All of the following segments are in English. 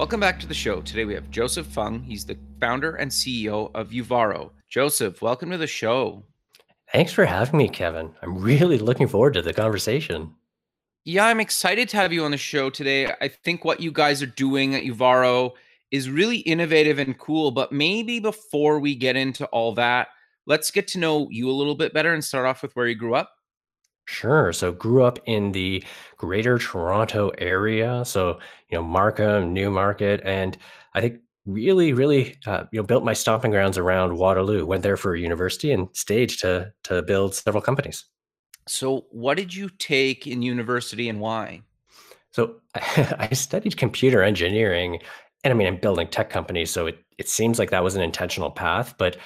Welcome back to the show. Today we have Joseph Fung. He's the founder and CEO of Uvaro. Joseph, welcome to the show. Thanks for having me, Kevin. I'm really looking forward to the conversation. Yeah, I'm excited to have you on the show today. I think what you guys are doing at Uvaro is really innovative and cool. But maybe before we get into all that, let's get to know you a little bit better and start off with where you grew up. Sure. So grew up in the greater Toronto area. So, you know, Markham, Newmarket, and I think really, really, uh, you know, built my stomping grounds around Waterloo. Went there for university and staged to to build several companies. So, what did you take in university and why? So I studied computer engineering, and I mean, I'm building tech companies, so it it seems like that was an intentional path, but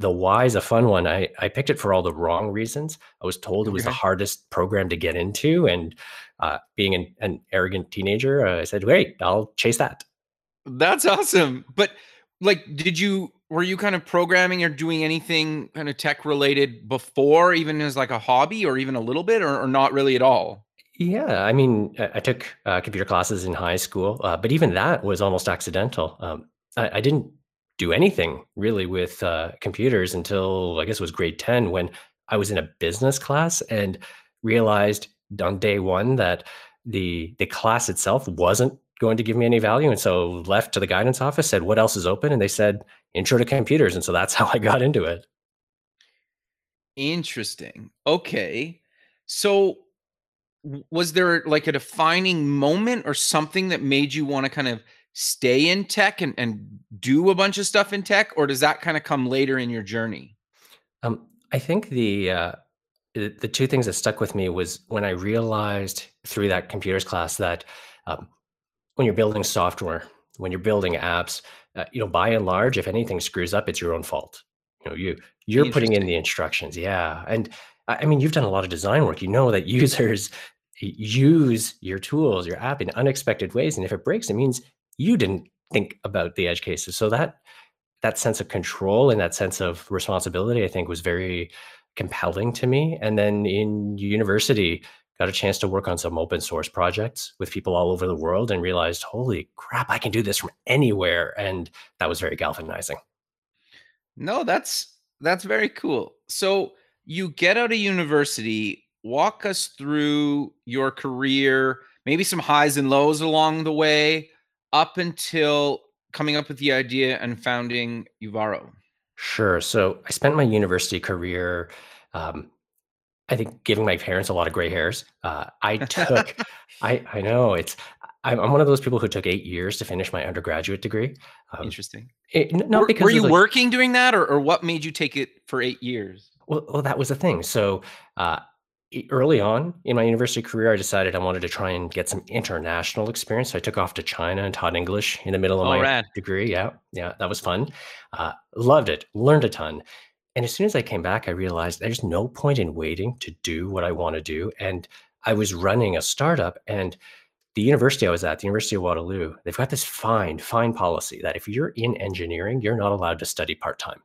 the why is a fun one. I, I picked it for all the wrong reasons. I was told it was the hardest program to get into. And uh, being an, an, arrogant teenager, uh, I said, wait, I'll chase that. That's awesome. But like, did you, were you kind of programming or doing anything kind of tech related before, even as like a hobby or even a little bit, or, or not really at all? Yeah, I mean, I, took uh, computer classes in high school, uh, but even that was almost accidental. Um, I, I, didn't do anything really with uh, computers until I guess it was grade 10 when I was in a business class and realized on day one that the the class itself wasn't going to give me any value. And so left to the guidance office said what else is open? And they said intro to computers. And so that's how i got into it. Interesting. Okay. So was there like a defining moment or something that made you want to kind of stay in tech and, and do a bunch of stuff in tech, or does that kind of come later in your journey? Um, I think the uh, the two things that stuck with me was when I realized through that computers class that um, when you're building software, when you're building apps, uh, you know, by and large, if anything screws up, it's your own fault. You know, you you're putting in the instructions, yeah. And I mean, you've done a lot of design work. You know that users use your tools, your app in unexpected ways, and if it breaks, it means you didn't think about the edge cases. So that that sense of control and that sense of responsibility, I think, was very compelling to me. And then in university, got a chance to work on some open source projects with people all over the world and realized, holy crap, I can do this from anywhere. And that was very galvanizing. No, that's that's very cool. So you get out of university, walk us through your career, maybe some highs and lows along the way up until coming up with the idea and founding Uvaro? Sure. So I spent my university career, um, I think, giving my parents a lot of gray hairs. Uh, I took, I I know it's. I'm, I'm one of those people who took eight years to finish my undergraduate degree. Um, Interesting. It, not were, because were you like, working doing that, or, or what made you take it for eight years? Well, well that was the thing. So uh, early on in my university career, I decided I wanted to try and get some international experience. So I took off to China and taught English in the middle of oh, my rad. degree. Yeah, yeah, that was fun. Uh, loved it, learned a ton. And as soon as I came back, I realized there's no point in waiting to do what I want to do. And I was running a startup, and the university I was at, the University of Waterloo, they've got this fine, fine policy that if you're in engineering, you're not allowed to study part time.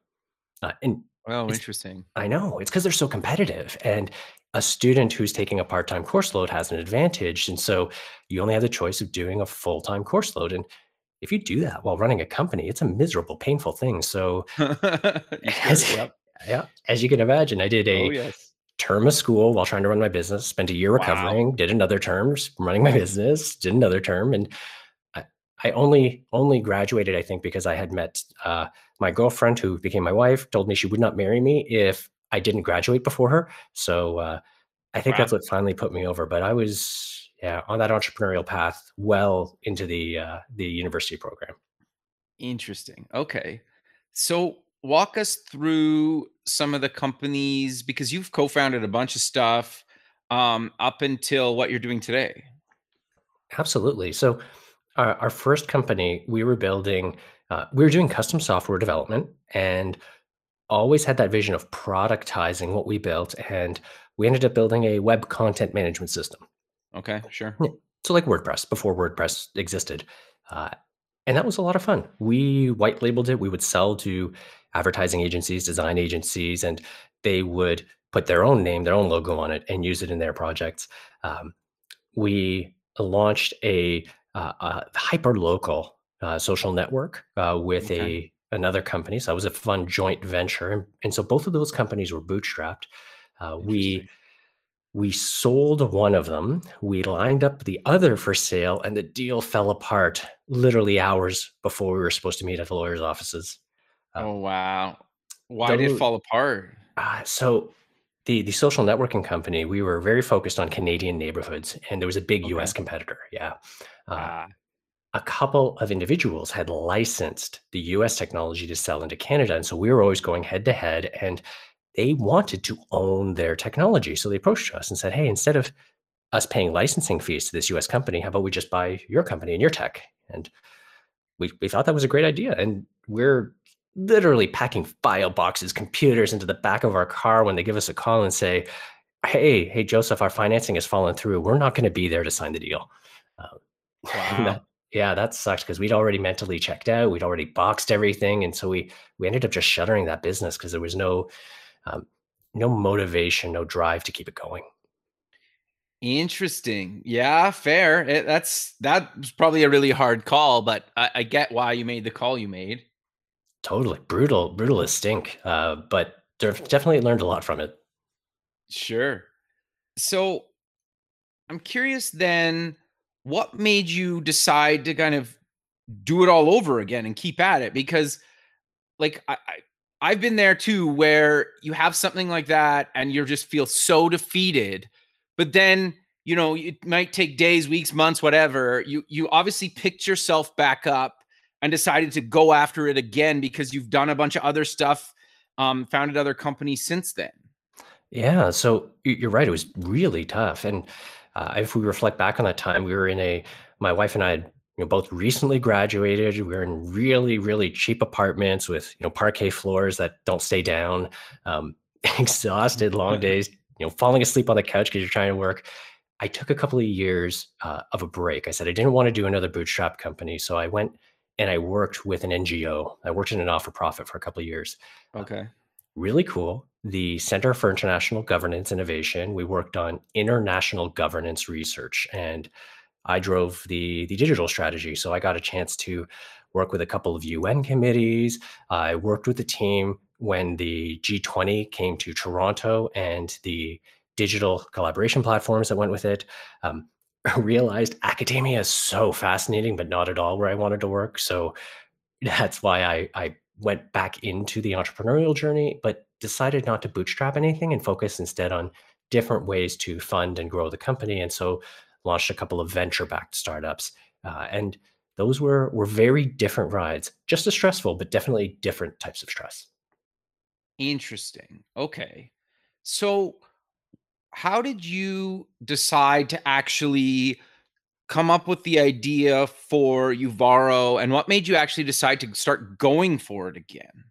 Uh, and Oh, interesting. I know it's because they're so competitive. And a student who's taking a part-time course load has an advantage. And so you only have the choice of doing a full-time course load. And if you do that while running a company, it's a miserable, painful thing. So as, yep. yeah, as you can imagine, I did a oh, yes. term of school while trying to run my business, spent a year recovering, wow. did another term running my business, did another term. And I, I only only graduated, I think, because I had met uh, my girlfriend who became my wife, told me she would not marry me if I didn't graduate before her. So uh, I think wow. that's what finally put me over. But I was yeah on that entrepreneurial path well into the uh, the university program. Interesting. Okay, so walk us through some of the companies because you've co-founded a bunch of stuff um, up until what you're doing today. Absolutely. So our, our first company, we were building, uh, we were doing custom software development and always had that vision of productizing what we built. And we ended up building a web content management system. Okay, sure. So, like WordPress before WordPress existed. Uh, and that was a lot of fun. We white labeled it. We would sell to advertising agencies, design agencies, and they would put their own name, their own logo on it, and use it in their projects. Um, we launched a, uh, a hyper local uh, social network uh, with okay. Another company. So that was a fun joint venture, and, and so both of those companies were bootstrapped. Uh, we we sold one of them. We lined up the other for sale, and the deal fell apart literally hours before we were supposed to meet at the lawyer's offices. Uh, oh wow! Why did it fall apart? Uh, so the the social networking company, we were very focused on Canadian neighborhoods, and there was a big okay. U.S. competitor. Yeah. Uh, ah. A couple of individuals had licensed the U.S. technology to sell into Canada, and so we were always going head to head. And they wanted to own their technology. So they approached us and said, hey, instead of us paying licensing fees to this US company, how about we just buy your company and your tech? And we, we thought that was a great idea. And we're literally packing file boxes, computers into the back of our car when they give us a call and say, hey, hey, Joseph, our financing has fallen through. We're not going to be there to sign the deal. Um, wow. Yeah, that sucks because we'd already mentally checked out. We'd already boxed everything. And so we, we ended up just shuttering that business because there was no, um, no motivation, no drive to keep it going. Interesting. Yeah, fair. It, that's that was probably a really hard call, but I, I, get why you made the call you made. Totally brutal, brutal as stink. Uh, but definitely learned a lot from it. Sure. So, I'm curious. Then, what made you decide to kind of do it all over again and keep at it? Because, like, I, I've been there too, where you have something like that and you just feel so defeated. But then, you know, it might take days, weeks, months, whatever. You you obviously picked yourself back up and decided to go after it again because you've done a bunch of other stuff, um, founded other companies since then. Yeah, so you're right. It was really tough, and uh, if we reflect back on that time, we were in a my wife and I had you know, both recently graduated. We were in really, really cheap apartments with, you know, parquet floors that don't stay down. Um, exhausted, long days. You know, falling asleep on the couch because you're trying to work. I took a couple of years uh, of a break. I said I didn't want to do another bootstrap company, so I went and I worked with an NGO. I worked in an not-for-profit for a couple of years. Okay. Uh, really cool. The Center for International Governance Innovation. We worked on international governance research and I drove the the digital strategy. So I got a chance to work with a couple of UN committees. I worked with the team when the G20 came to Toronto and the digital collaboration platforms that went with it. Um, realized academia is so fascinating, but not at all where I wanted to work. So that's why I, I went back into the entrepreneurial journey, but decided not to bootstrap anything and focus instead on different ways to fund and grow the company. And so launched a couple of venture backed startups. Uh, and those were, were very different rides, just as stressful, but definitely different types of stress. Interesting. Okay. So, how did you decide to actually come up with the idea for Uvaro and what made you actually decide to start going for it again?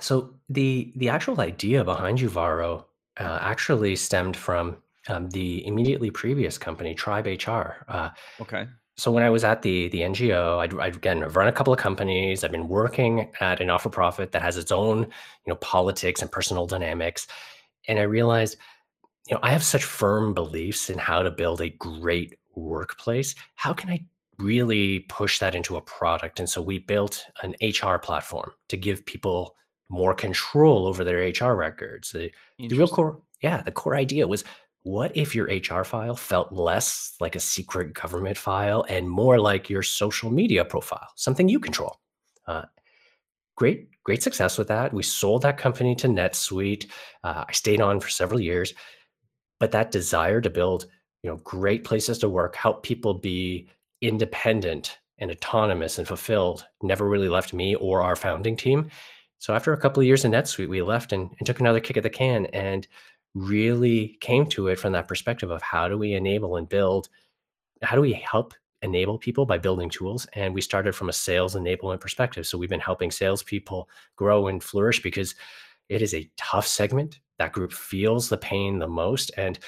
So the the actual idea behind Uvaro uh, actually stemmed from um, the immediately previous company, Tribe HR. Uh, okay. So when I was at the the NGO, I'd, I'd again I've run a couple of companies. I've been working at an not for profit that has its own you know politics and personal dynamics, and I realized you know I have such firm beliefs in how to build a great workplace. How can I really push that into a product? And so we built an HR platform to give people more control over their HR records. The, the real core, yeah, the core idea was what if your HR file felt less like a secret government file and more like your social media profile, something you control? Uh, great, great success with that. We sold that company to NetSuite. Uh, I stayed on for several years, but that desire to build, you know, great places to work, help people be independent and autonomous and fulfilled, never really left me or our founding team. So after a couple of years in NetSuite, we left and, and took another kick at the can and really came to it from that perspective of how do we enable and build how do we help enable people by building tools. And we started from a sales enablement perspective. So we've been helping salespeople grow and flourish because it is a tough segment. That group feels the pain the most. And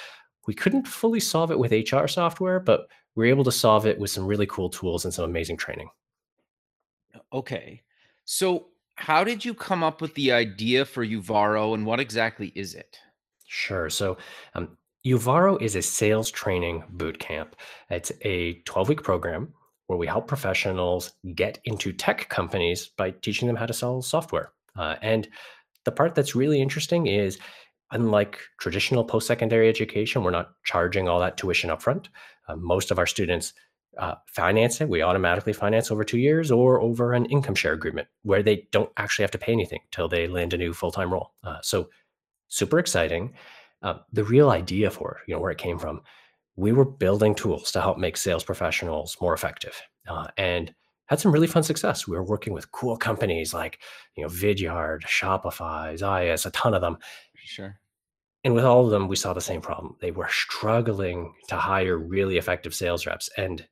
we couldn't fully solve it with HR software, but we are able to solve it with some really cool tools and some amazing training. Okay. So, how did you come up with the idea for Uvaro and what exactly is it? Sure. So, um, Uvaro is a sales training boot camp. It's a 12 week program where we help professionals get into tech companies by teaching them how to sell software. Uh, and the part that's really interesting is unlike traditional post secondary education, we're not charging all that tuition upfront. Uh, most of our students uh, finance it. We automatically finance over two years or over an income share agreement where they don't actually have to pay anything till they land a new full time role. Uh, so, super exciting. Uh, the real idea for you know where it came from, we were building tools to help make sales professionals more effective, uh, and had some really fun success. We were working with cool companies like you know Vidyard, Shopify, Zias, a ton of them. Sure. And with all of them, we saw the same problem. They were struggling to hire really effective sales reps. And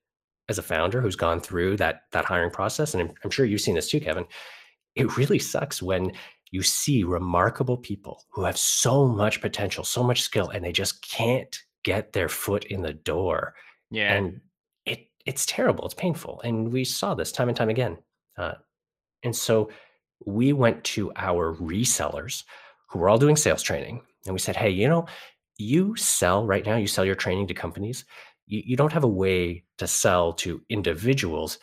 as a founder who's gone through that that hiring process, and I'm, I'm sure you've seen this too, Kevin, it really sucks when you see remarkable people who have so much potential, so much skill, and they just can't get their foot in the door. Yeah. And it it's terrible. It's painful. And we saw this time and time again. Uh, and so we went to our resellers who were all doing sales training and we said, hey, you know, you sell right now, you sell your training to companies. You, you don't have a way to sell to individuals.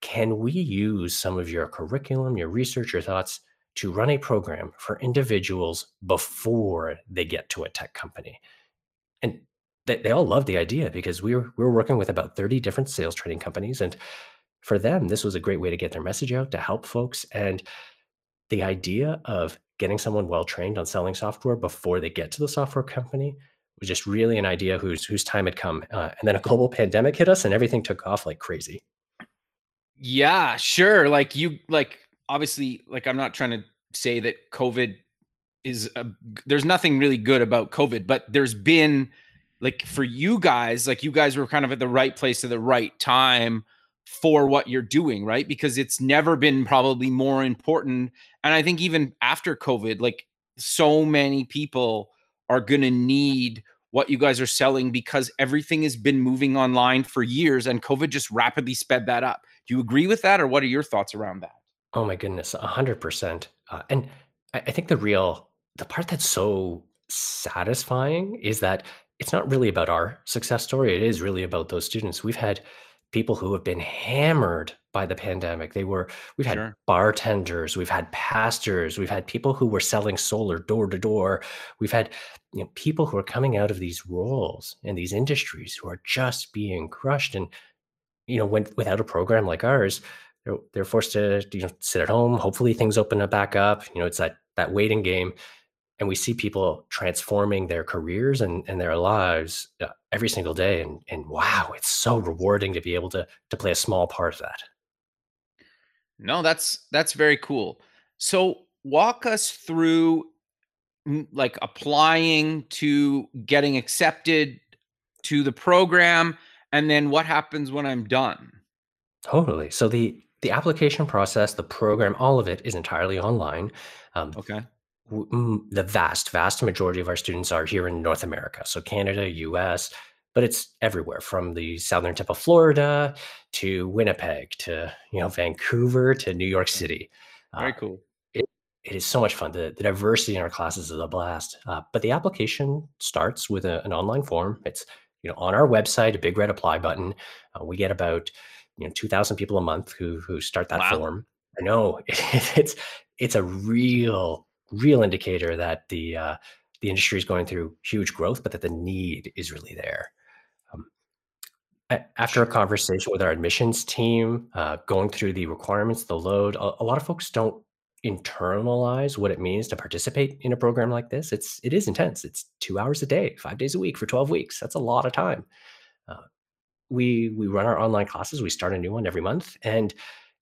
Can we use some of your curriculum, your research, your thoughts to run a program for individuals before they get to a tech company? And they, they all loved the idea because we were, we were working with about 30 different sales training companies. And for them, this was a great way to get their message out, to help folks. And the idea of getting someone well trained on selling software before they get to the software company was just really an idea whose whose time had come. Uh, and then a global pandemic hit us, and everything took off like crazy. Yeah, sure. Like you, like obviously, like I'm not trying to say that COVID is a, there's nothing really good about COVID, but there's been like for you guys, like you guys were kind of at the right place at the right time for what you're doing, right? Because it's never been probably more important. And I think even after COVID, like so many people are going to need what you guys are selling because everything has been moving online for years and COVID just rapidly sped that up. Do you agree with that or what are your thoughts around that? Oh my goodness, 100%. Uh, and I, I think the real, the part that's so satisfying is that it's not really about our success story. It is really about those students. We've had people who have been hammered by the pandemic. They were we've had sure. bartenders, we've had pastors, we've had people who were selling solar door to door. We've had you know, people who are coming out of these roles in these industries who are just being crushed. And you know, when without a program like ours, they're, they're forced to you know sit at home. Hopefully, things open up back up. You know, it's that that waiting game and we see people transforming their careers and, and their lives uh, every single day and, and wow it's so rewarding to be able to to play a small part of that no that's that's very cool. So walk us through like applying to getting accepted to the program and then what happens when i'm done? Totally. So the the application process the program all of it is entirely online. Um, okay. the vast, vast majority of our students are here in North America. So Canada, US, but it's everywhere from the southern tip of Florida to Winnipeg to, you know, Vancouver to New York City. Very uh, cool. It, it is so much fun. The, the diversity in our classes is a blast. Uh, but the application starts with a, an online form. It's, you know, on our website, a big red apply button. Uh, we get about, you know, 2000 people a month who, who start that wow. form. I know it, it's, it's a real real indicator that the uh, the industry is going through huge growth, but that the need is really there. After a conversation with our admissions team, uh, going through the requirements, the load, a, a, lot of folks don't internalize what it means to participate in a program like this. It's it is intense. It's two hours a day, five days a week for twelve weeks. That's a lot of time. Uh, we we run our online classes. We start a new one every month, and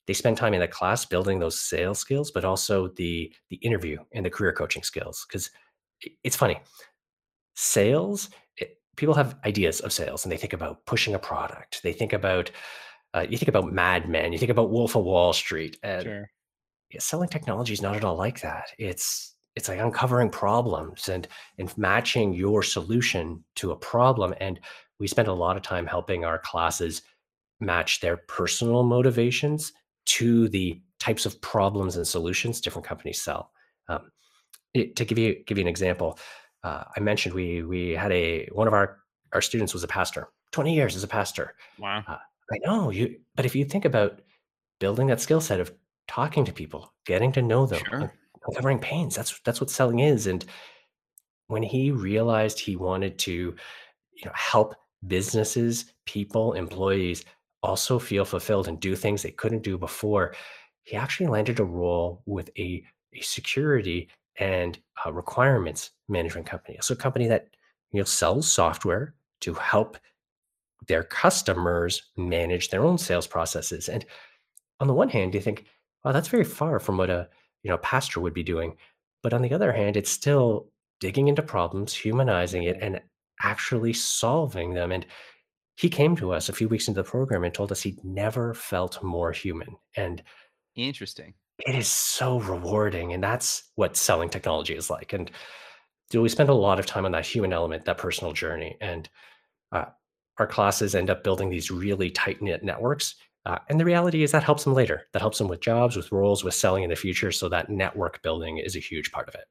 they spend time in the class building those sales skills, but also the the interview and the career coaching skills. Because it's funny, sales people have ideas of sales and they think about pushing a product. They think about uh, you think about Mad Men, you think about Wolf of Wall Street, and Sure. yeah, selling technology is not at all like that. It's it's like uncovering problems and and matching your solution to a problem. And we spend a lot of time helping our classes match their personal motivations to the types of problems and solutions different companies sell. Um, it- to give you give you an example, uh, I mentioned we we had a one of our our students was a pastor, twenty years as a pastor. Wow. Uh, I know you, but if you think about building that skill set of talking to people, getting to know them, Sure. uncovering pains, that's that's what selling is. And when he realized he wanted to, you know, help businesses, people, employees also feel fulfilled and do things they couldn't do before, he actually landed a role with a, a security and uh, requirements management company. So a company that you know sells software to help their customers manage their own sales processes. And on the one hand, you think, wow, that's very far from what a you know pastor would be doing. But on the other hand, it's still digging into problems, humanizing it, and actually solving them. And he came to us a few weeks into the program and told us he'd never felt more human. And Interesting. It is so rewarding. And that's what selling technology is like. And do we spend a lot of time on that human element, that personal journey. And uh, our classes end up building these really tight knit networks. Uh, and the reality is that helps them later. That helps them with jobs, with roles, with selling in the future. So that network building is a huge part of it.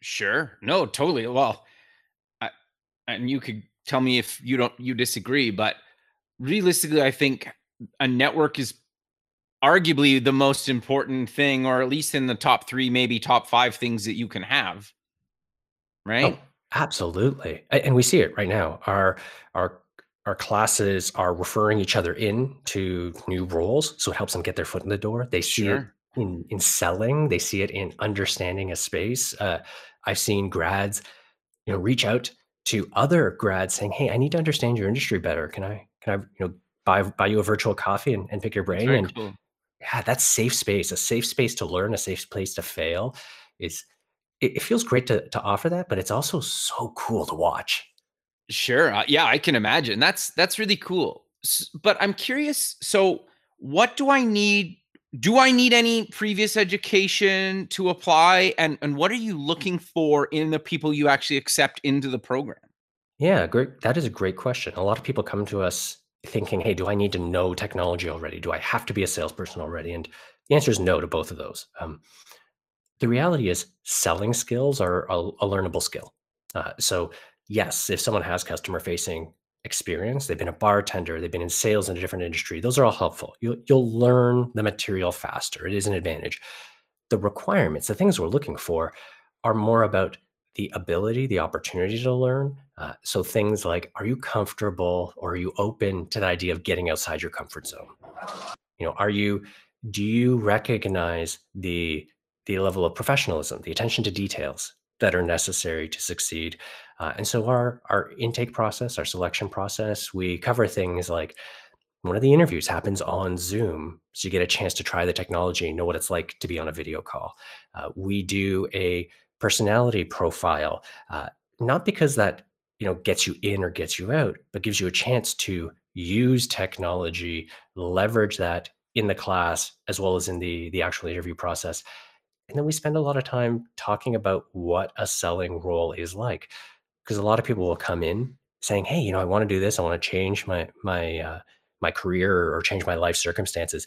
Sure. No, totally. Well, I, and you could tell me if you don't you disagree, but realistically, I think a network is arguably the most important thing, or at least in the top three, maybe top five things that you can have. Right? Oh, absolutely. And we see it right now. Our our our classes are referring each other in to new roles. So it helps them get their foot in the door. They see it in in selling, they see it in understanding a space. Uh, I've seen grads, you know, reach out to other grads saying, Hey, I need to understand your industry better. Can I can I, you know, buy buy you a virtual coffee and, and pick your brain? And cool. Yeah, that's safe space, a safe space to learn, a safe place to fail. Is it, it feels great to to offer that, but it's also so cool to watch. Sure. Uh, yeah, I can imagine. That's that's really cool. S- But I'm curious. So, what do I need? Do I need any previous education to apply? And and what are you looking for in the people you actually accept into the program? Yeah, great. That is a great question. A lot of people come to us thinking, "Hey, do I need to know technology already? Do I have to be a salesperson already?" And the answer is no to both of those. Um, the reality is, selling skills are a, a learnable skill. Uh, so, yes, if someone has customer-facing experience, they've been a bartender, they've been in sales in a different industry, those are all helpful. You'll you'll learn the material faster. It is an advantage. The requirements, the things we're looking for, are more about the ability, the opportunity to learn. Uh, so things like, are you comfortable or are you open to the idea of getting outside your comfort zone? You know, are you, do you recognize the the level of professionalism, the attention to details that are necessary to succeed? Uh, and so our our intake process, our selection process, we cover things like one of the interviews happens on Zoom, so you get a chance to try the technology and know what it's like to be on a video call. Uh, we do a personality profile, uh, not because that you know gets you in or gets you out, but gives you a chance to use technology, leverage that in the class as well as in the the actual interview process. And then we spend a lot of time talking about what a selling role is like, because a lot of people will come in saying, "Hey, you know, I want to do this. I want to change my my uh, my career or change my life circumstances,"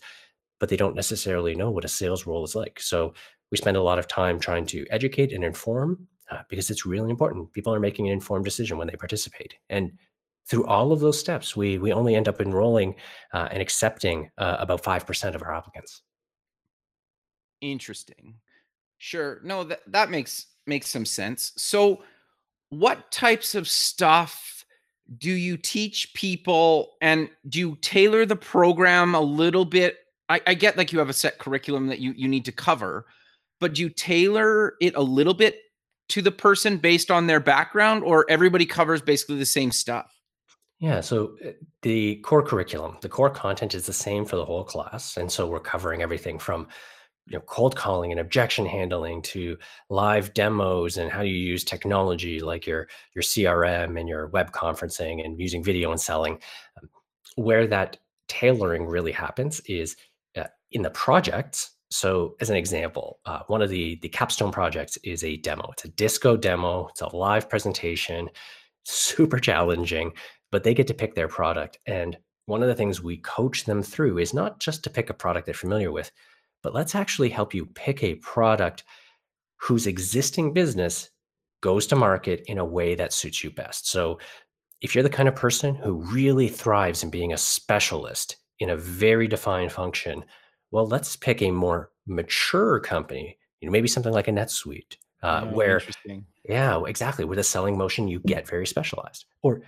but they don't necessarily know what a sales role is like. So we spend a lot of time trying to educate and inform uh, because it's really important. People are making an informed decision when they participate, and through all of those steps, we we only end up enrolling uh, and accepting uh, about five percent of our applicants. Interesting. Sure. No, that that makes makes some sense. So, what types of stuff do you teach people, and do you tailor the program a little bit? I, I get like you have a set curriculum that you you need to cover, but do you tailor it a little bit to the person based on their background, or everybody covers basically the same stuff? Yeah, so uh, the core curriculum, the core content is the same for the whole class. And so we're covering everything from you know cold calling and objection handling to live demos and how you use technology like your your crm and your web conferencing and using video and selling um, where that tailoring really happens is uh, in the projects so as an example uh, one of the the capstone projects is a demo. It's a disco demo. It's a live presentation. Super challenging but they get to pick their product. And one of the things we coach them through is not just to pick a product they're familiar with but let's actually help you pick a product whose existing business goes to market in a way that suits you best. So, if you're the kind of person who really thrives in being a specialist in a very defined function, well, let's pick a more mature company, you know, maybe something like a NetSuite, uh, yeah, where, yeah, exactly, with a selling motion, you get very specialized. Or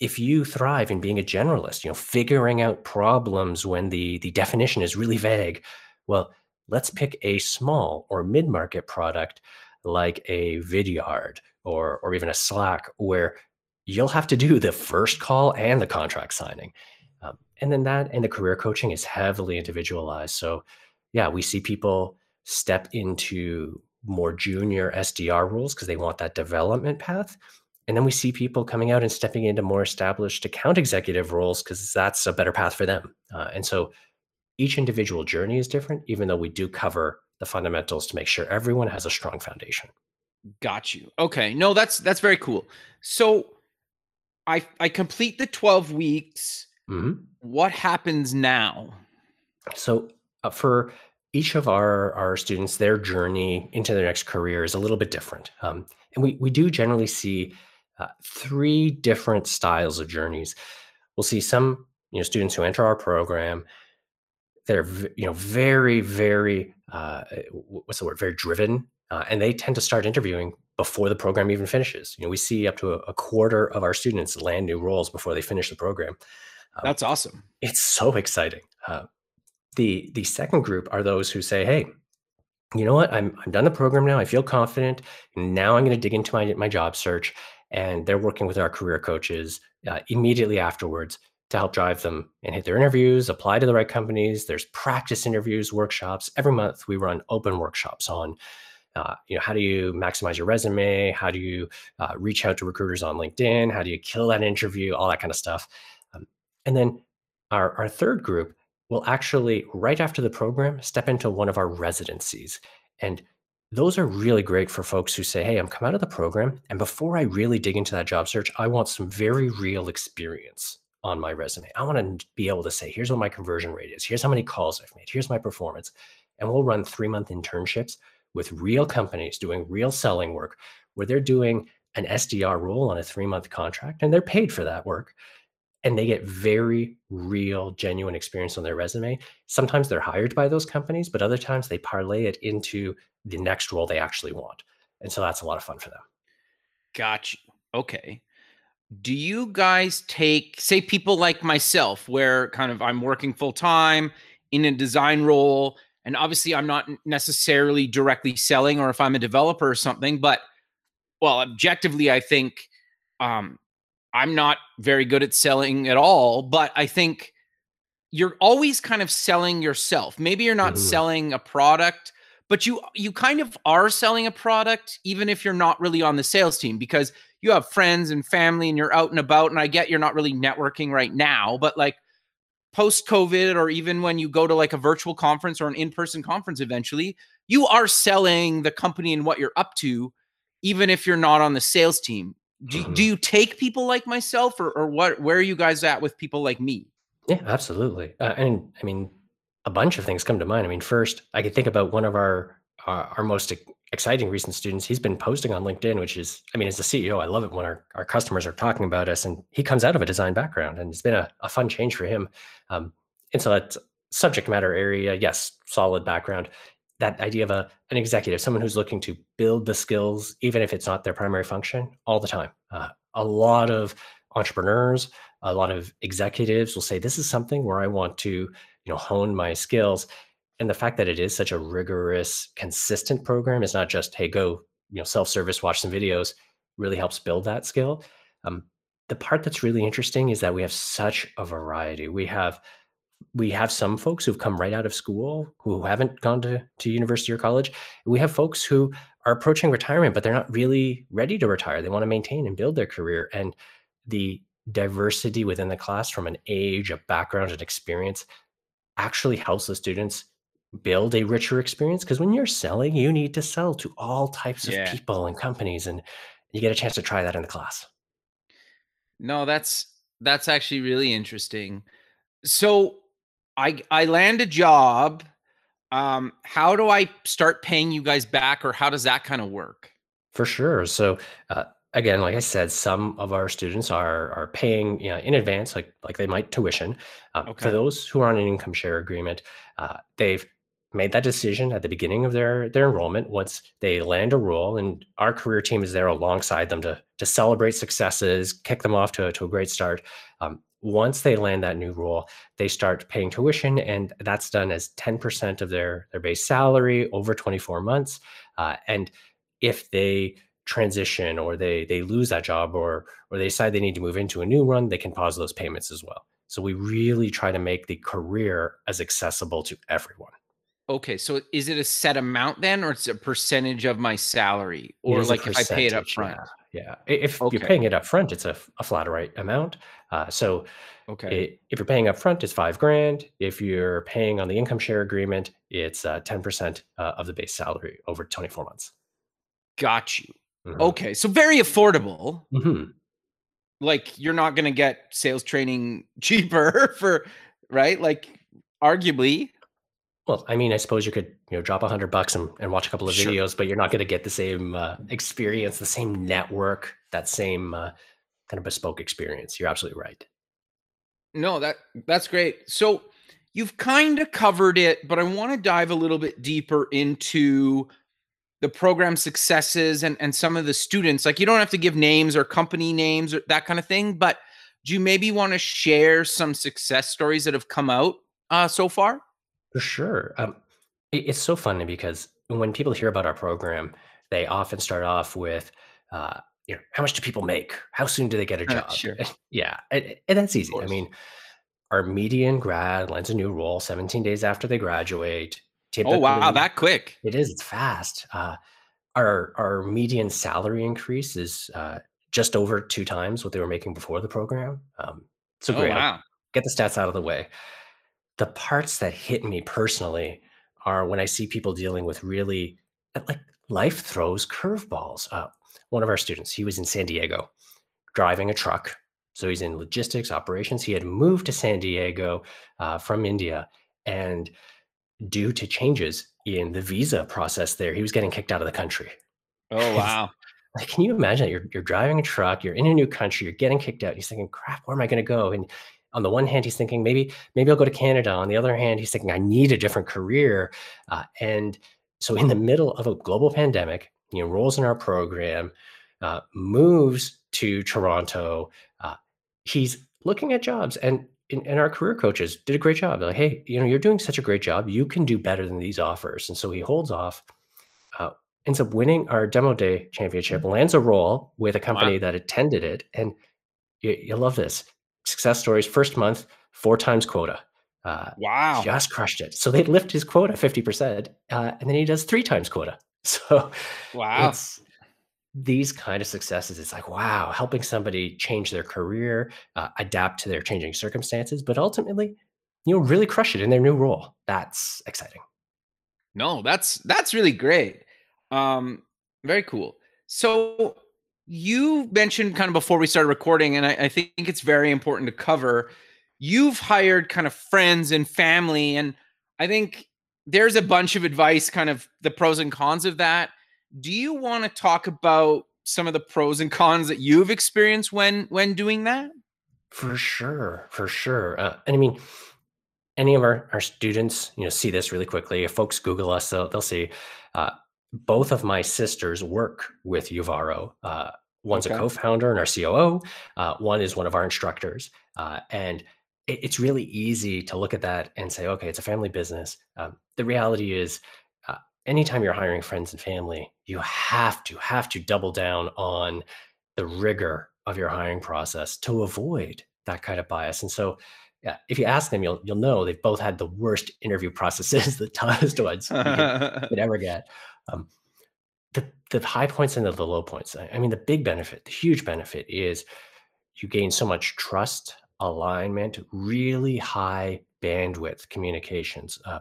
if you thrive in being a generalist, you know, figuring out problems when the the definition is really vague, well, let's pick a small or mid-market product like a Vidyard or or even a Slack where you'll have to do the first call and the contract signing. Um, and then that and the career coaching is heavily individualized. So yeah, we see people step into more junior SDR roles because they want that development path. And then we see people coming out and stepping into more established account executive roles because that's a better path for them. Uh, and so each individual journey is different, even though we do cover the fundamentals to make sure everyone has a strong foundation. Got you. Okay. No, that's that's very cool. So I I complete the 12 weeks. Mm-hmm. What happens now? So uh, for each of our our students, their journey into their next career is a little bit different. Um, and we we do generally see uh, three different styles of journeys. We'll see some you know students who enter our program they're you know very very uh, what's the word very driven uh, and they tend to start interviewing before the program even finishes you know we see up to a, a quarter of our students land new roles before they finish the program that's awesome it's so exciting uh, the the second group are those who say hey you know what i'm, I'm done the program now i feel confident now i'm going to dig into my, my job search and they're working with our career coaches uh, immediately afterwards to help drive them and hit their interviews, apply to the right companies. There's practice interviews, workshops. Every month we run open workshops on, uh, you know, how do you maximize your resume? How do you uh, reach out to recruiters on LinkedIn? How do you kill that interview? All that kind of stuff. And then our, our third group will actually, right after the program, step into one of our residencies. And those are really great for folks who say, Hey, I'm come out of the program. And before I really dig into that job search, I want some very real experience on my resume. I want to be able to say, here's what my conversion rate is. Here's how many calls I've made. Here's my performance. And we'll run three month internships with real companies doing real selling work where they're doing an SDR role on a three month contract and they're paid for that work. And they get very real, genuine experience on their resume. Sometimes they're hired by those companies, but other times they parlay it into the next role they actually want. And so that's a lot of fun for them. Got you. Okay do you guys take say people like myself where kind of i'm working full time in a design role and obviously i'm not necessarily directly selling or if i'm a developer or something but well objectively i think um i'm not very good at selling at all but i think you're always kind of selling yourself maybe you're not mm-hmm. selling a product but you you kind of are selling a product even if you're not really on the sales team because you have friends and family and you're out and about and i get you're not really networking right now but like post covid or even when you go to like a virtual conference or an in-person conference eventually you are selling the company and what you're up to even if you're not on the sales team do, mm-hmm. do you take people like myself or, or what where are you guys at with people like me? Yeah absolutely. Uh, and i mean a bunch of things come to mind. I mean first i could think about one of our uh, our most exciting recent students. He's been posting on linkedin which is i mean as a ceo i love it when our, our customers are talking about us and he comes out of a design background and it's been a, a fun change for him. Um, and so that subject matter area yes solid background that idea of a, an executive someone who's looking to build the skills even if it's not their primary function all the time. Uh, a lot of entrepreneurs a lot of executives will say this is something where i want to you know hone my skills. And the fact that it is such a rigorous consistent program is not just hey go you know self-service watch some videos really helps build that skill. Um, the part that's really interesting is that we have such a variety. We have we have some folks who've come right out of school who haven't gone to, to university or college. We have folks who are approaching retirement, but they're not really ready to retire. They want to maintain and build their career. And the diversity within the class from an age, a background, and experience actually helps the students build a richer experience. Because when you're selling, you need to sell to all types Yeah. of people and companies, and you get a chance to try that in the class. No, that's that's actually really interesting. So I I land a job. Um, how do I start paying you guys back, or how does that kind of work? For sure. So uh, again, like I said, some of our students are are paying you know, in advance, like like they might tuition. Um, Okay. For those who are on an income share agreement, uh, they've made that decision at the beginning of their their enrollment. Once they land a role, and our career team is there alongside them to to celebrate successes, kick them off to, to a great start. Um, once they land that new role, they start paying tuition, and that's done as 10% of their their base salary over 24 months. Uh, and if they transition or they they lose that job or or they decide they need to move into a new one, they can pause those payments as well. So we really try to make the career as accessible to everyone. Okay, so is it a set amount then, or it's a percentage of my salary, or like if I pay it up front? Yeah, yeah. If you're paying it up front, it's a flat rate amount. Uh, so okay, i if you're paying up front, it's five grand. If you're paying on the income share agreement, it's uh, 10% uh, of the base salary over 24 months. got you. Mhm. Okay, so very affordable. Mhm. Like you're not gonna get sales training cheaper for right? Like arguably, Well, I mean, I suppose you could, you know, drop a hundred bucks and, and watch a couple of Sure. videos, but you're not going to get the same uh, experience, the same network, that same uh, kind of bespoke experience. You're absolutely right. No, that that's great. So you've kind of covered it, but I want to dive a little bit deeper into the program successes and and some of the students. Like you don't have to give names or company names or that kind of thing, but do you maybe want to share some success stories that have come out uh, so far? For sure. Um, it- it's so funny because when people hear about our program, they often start off with, uh, you know, how much do people make? How soon do they get a Uh, job? sure, yeah, and, and that's easy. I course. mean, our median grad lands a new role 17 days after they graduate. Oh wow, Typically, that quick. it is. It's fast. Uh, our our median salary increase is uh, just over two times what they were making before the program. Um, so Oh great. I'll wow. get the stats out of the way. The parts that hit me personally are when I see people dealing with really uh, like life throws curveballs. Uh, one of our students, he was in San Diego driving a truck. So he's in logistics operations. He had moved to San Diego uh, from India, and due to changes in the visa process there, he was getting kicked out of the country. Oh wow. Like, can you imagine that you're you're driving a truck, you're in a new country, you're getting kicked out. He's thinking, "Crap, where am I going to go?" And on the one hand, he's thinking, "Maybe, maybe I'll go to Canada." On the other hand, he's thinking, "I need a different career." Uh, and so, in the middle of a global pandemic, he enrolls in our program, uh, moves to Toronto. Uh, he's looking at jobs, and and our career coaches did a great job. They're like, "Hey, you know, you're doing such a great job. You can do better than these offers." And so he holds off uh, ends up winning our demo day championship, lands a role with a Wow. company that attended it, and you, you love this success stories. First month, four times quota, uh, Wow. just crushed it. So they lift his quota fifty percent, uh, and then he does three times quota. So Wow. it's these kind of successes. It's like wow, helping somebody change their career, uh, adapt to their changing circumstances, but ultimately, you know, really crush it in their new role. That's exciting. No, that's that's really great. Um, very cool. So you mentioned kind of before we started recording, and I, I think it's very important to cover. You've hired kind of friends and family, and I think there's a bunch of advice, kind of the pros and cons of that. Do you want to talk about some of the pros and cons that you've experienced when when doing that? For sure, for sure. Uh, and I mean, any of our, our students, you know, see this really quickly. If folks Google us, they'll, they'll see uh, both of my sisters work with Uvaro. Uh, one's a co-founder and our COO. Uh, one is one of our instructors. Uh, and it, it's really easy to look at that and say, okay, it's a family business. Um, the reality is, uh, anytime you're hiring friends and family, you have to have to double down on the rigor of your hiring process to avoid that kind of bias. And so yeah, if you ask them, you'll you'll know they've both had the worst interview processes, the toughest ones you could, could ever get. Um, the the high points and the, the low points. I, I mean, the big benefit, the huge benefit is you gain so much trust, alignment, really high bandwidth communications. Uh,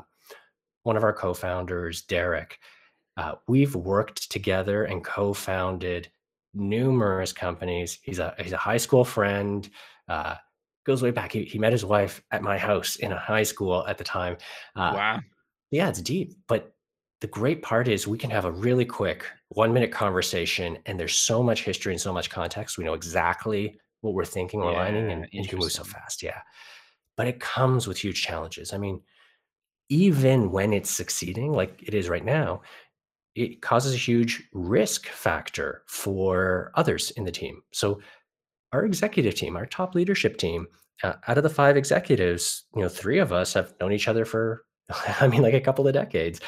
one of our co-founders, Derek, uh, we've worked together and co-founded numerous companies. He's a he's a high school friend. Uh, goes way back. He, he met his wife at my house in a high school at the time. Uh, wow. Yeah, it's deep. But the great part is we can have a really quick one minute conversation, and there's so much history and so much context. We know exactly what we're thinking, we're yeah, lining, and, and you can move so fast. Yeah. But it comes with huge challenges. I mean, even when it's succeeding, like it is right now, it causes a huge risk factor for others in the team. So our executive team, our top leadership team, uh, out of the five executives, you know, three of us have known each other for, I mean, like a couple of decades.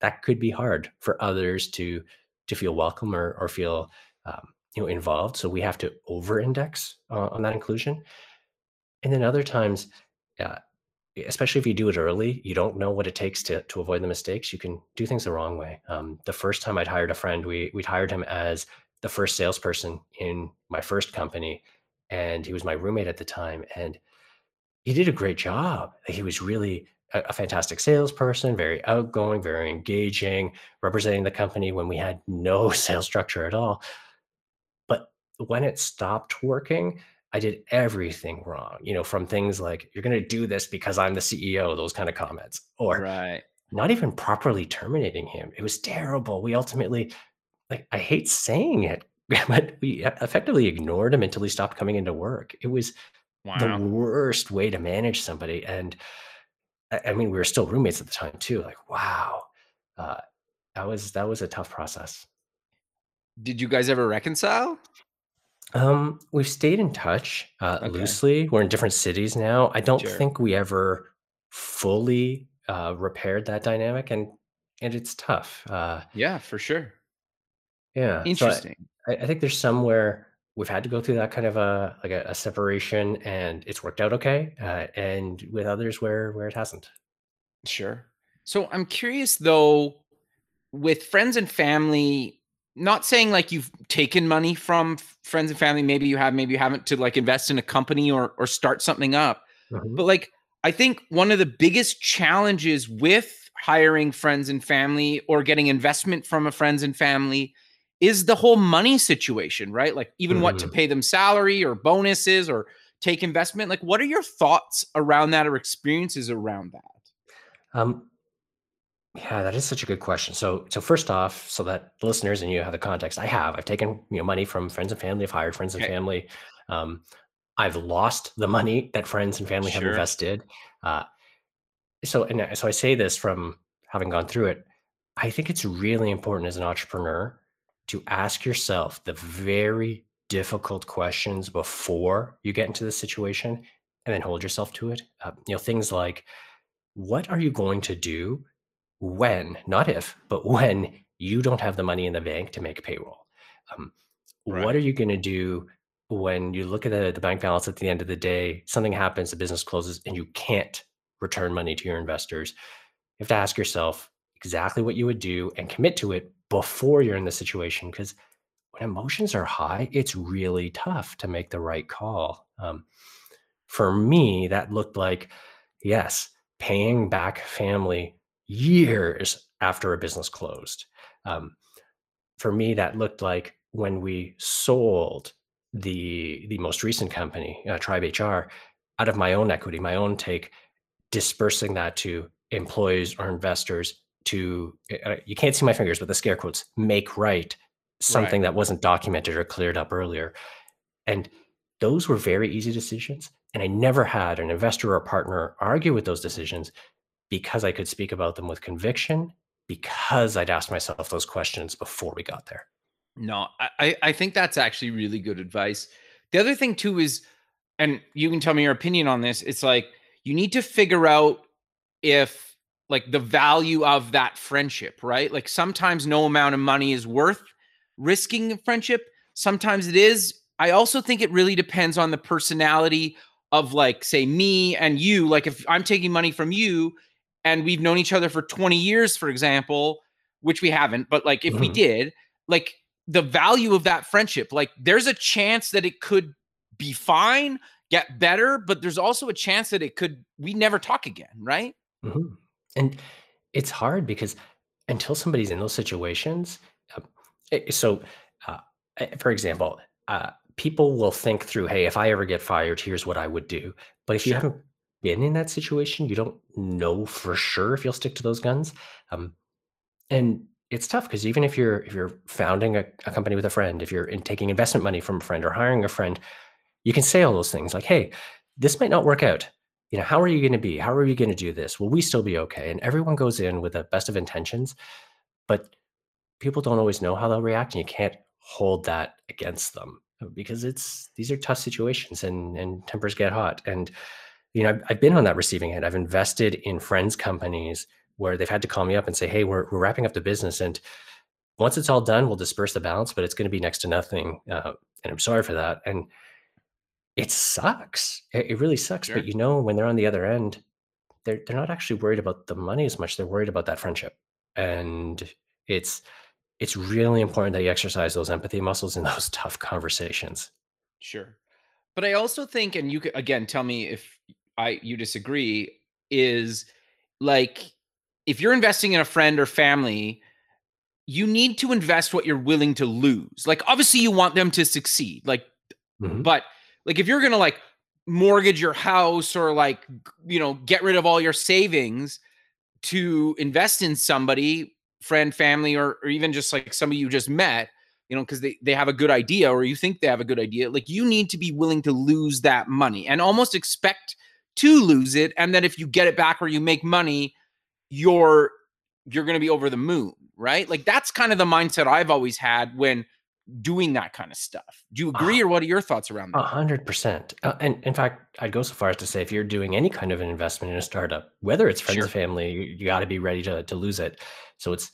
That could be hard for others to to feel welcome or or feel um, you know involved. So we have to over-index uh, on that inclusion. And then other times, uh, especially if you do it early, you don't know what it takes to to avoid the mistakes. You can do things the wrong way. Um, the first time I'd hired a friend, we we'd hired him as the first salesperson in my first company, and he was my roommate at the time, and he did a great job. He was really a, a fantastic salesperson, very outgoing, very engaging, representing the company when we had no sales structure at all. But when it stopped working, I did everything wrong, you know, from things like, you're going to do this because I'm the CEO, those kind of comments, or right. not even properly terminating him. It was terrible. We ultimately, like, I hate saying it, but we effectively ignored him until he stopped coming into work. It was wow. the worst way to manage somebody. And I, mean, we were still roommates at the time too. Like, wow, uh, that was, that was a tough process. Did you guys ever reconcile? Um, we've stayed in touch uh, okay. loosely. We're in different cities now. I don't sure. think we ever fully uh, repaired that dynamic, and and it's tough. Uh, yeah, for sure. Yeah, interesting. So I, I, think there's somewhere we've had to go through that kind of a like a, a separation, and it's worked out okay. Uh, and with others where where it hasn't. Sure. So I'm curious though, with friends and family not saying like you've taken money from friends and family maybe you have maybe you haven't to like invest in a company or or start something up mm-hmm. but like i think one of the biggest challenges with hiring friends and family or getting investment from a friends and family is the whole money situation right like even mm-hmm. what to mm-hmm. pay them salary or bonuses or take investment like what are your thoughts around that or experiences around that um yeah, that is such a good question. So, so first off, so that listeners and you have the context, I have. I've taken you know money from friends and family. I've hired friends and okay. family. Um, I've lost the money that friends and family sure. have invested. Uh, so, and uh, so I say this from having gone through it. I think it's really important as an entrepreneur to ask yourself the very difficult questions before you get into the situation, and then hold yourself to it. Uh, you know, things like, what are you going to do when, not if, but when you don't have the money in the bank to make payroll. Um, right. What are you going to do when you look at the, the bank balance at the end of the day, something happens, the business closes, and you can't return money to your investors? You have to ask yourself exactly what you would do and commit to it before you're in the situation. Because when emotions are high, it's really tough to make the right call. Um, for me, that looked like, yes, paying back family years after a business closed. Um, for me, that looked like when we sold the the most recent company, uh, Tribe HR, out of my own equity, my own take, dispersing that to employees or investors to uh, you can't see my fingers, but the scare quotes make right something right. that wasn't documented or cleared up earlier, and those were very easy decisions. And I never had an investor or partner argue with those decisions because I could speak about them with conviction, because I'd asked myself those questions before we got there. No, I, I think that's actually really good advice. The other thing too is, and you can tell me your opinion on this, it's like you need to figure out if like the value of that friendship, right? Like sometimes no amount of money is worth risking a friendship. Sometimes it is. I also think it really depends on the personality of like say me and you like if i'm taking money from you and we've known each other for 20 years for example which we haven't but like if we Mhm. did like the value of that friendship like there's a chance that it could be fine get better but there's also a chance that it could we never talk again right Mhm. And it's hard because until somebody's in those situations, eh, so uh, eh, for example, uh, people will think through, hey, if I ever get fired, here's what I would do. But if you Sure. haven't been in that situation, you don't know for sure if you'll stick to those guns. Um, and it's tough because even if you're if you're founding a, a company with a friend, if you're in taking investment money from a friend or hiring a friend, you can say all those things like, hey, this might not work out. You know, how are you going to be? How are you going to do this? Will we still be okay? And everyone goes in with the best of intentions, but people don't always know how they'll react, and you can't hold that against them uh, because it's these are tough situations, and and tempers get hot. And you know, I've, I've been on that receiving end. I've invested in friends' companies where they've had to call me up and say, "Hey, we're we're wrapping up the business, and once it's all done, we'll disperse the balance, but it's going to be next to nothing." Uh, and I'm sorry for that. And it sucks. It, it really sucks. Sure. But you know, when they're on the other end, they're they're not actually worried about the money as much. They're worried about that friendship, and it's it's really important that you exercise those empathy muscles in those tough conversations. Sure. But I also think, and you could again tell me if I you disagree, is like if you're investing in a friend or family, you need to invest what you're willing to lose. Like obviously you want them to succeed. Like, Mhm. but like if you're gonna like mortgage your house or like you know get rid of all your savings to invest in somebody, friend, family, or or even just like somebody you just met, you know, because they, they have a good idea or you think they have a good idea, like you need to be willing to lose that money and almost expect to lose it. And then if you get it back or you make money, you're you're gonna be over the moon, right? Like that's kind of the mindset I've always had when doing that kind of stuff. Do you agree, or what are your thoughts around that? A hundred percent. Uh, And in fact, I'd go so far as to say, if you're doing any kind of an investment in a startup, whether it's friends Sure. or family, you, you got to be ready to to lose it. So it's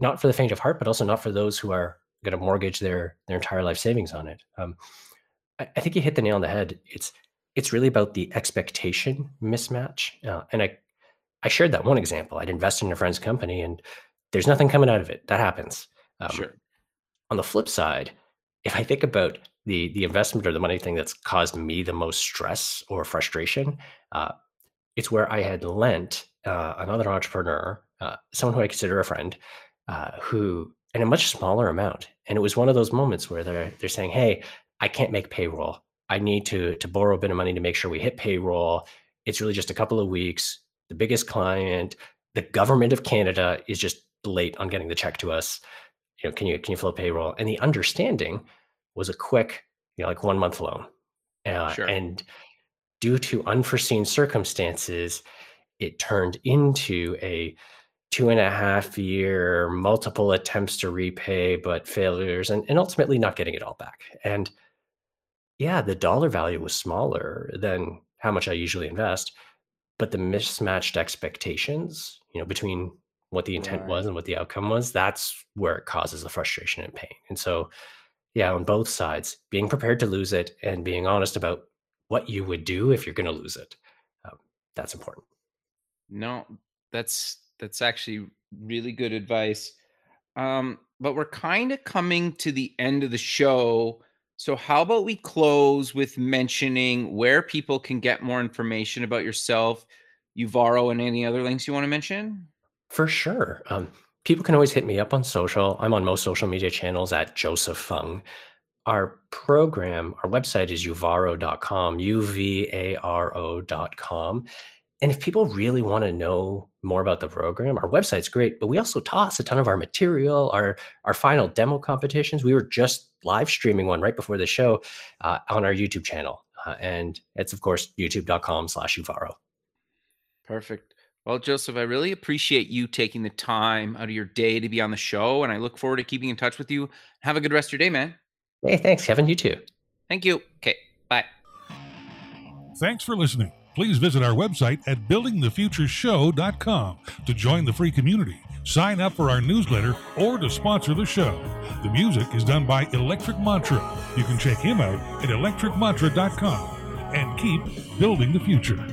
not for the faint of heart, but also not for those who are going to mortgage their their entire life savings on it. Um, I, I think you hit the nail on the head. It's it's really about the expectation mismatch. Uh, and I I shared that one example. I'd invested in a friend's company, and there's nothing coming out of it. That happens. Um, Sure. On the flip side, if I think about the the investment or the money thing that's caused me the most stress or frustration, uh, it's where I had lent uh, another entrepreneur, uh, someone who I consider a friend, uh, who in a much smaller amount, and it was one of those moments where they're they're saying, "Hey, I can't make payroll. I need to to borrow a bit of money to make sure we hit payroll. It's really just a couple of weeks. The biggest client, the government of Canada, is just late on getting the check to us you know, can you can you flow payroll? And the understanding was a quick, you know, like one month loan. Uh, Sure. And due to unforeseen circumstances, it turned into a two and a half year, multiple attempts to repay, but failures, and, and ultimately not getting it all back. And yeah, the dollar value was smaller than how much I usually invest, but the mismatched expectations, you know, between what the intent was and what the outcome was, that's where it causes the frustration and pain. And so, yeah, on both sides, being prepared to lose it and being honest about what you would do if you're going to lose it, um, that's important. No, that's that's actually really good advice. Um, but we're kind of coming to the end of the show. So how about we close with mentioning where people can get more information about yourself, Uvaro, and any other links you want to mention? For sure. Um, people can always hit me up on social. I'm on most social media channels at Joseph Fung. Our program, our website is uvaro.com, U V A R O.com. And if people really want to know more about the program, our website's great, but we also toss a ton of our material, our our final demo competitions. We were just live streaming one right before the show uh, on our YouTube channel. Uh, and it's, of course, youtube.com slash uvaro. Perfect. Well, Joseph, I really appreciate you taking the time out of your day to be on the show, and I look forward to keeping in touch with you. Have a good rest of your day, man. Hey, thanks, Kevin. You too. Thank you. Okay, bye. Thanks for listening. Please visit our website at buildingthefutureshow.com to join the free community, sign up for our newsletter, or to sponsor the show. The music is done by Electric Mantra. You can check him out at electricmantra.com. and keep building the future.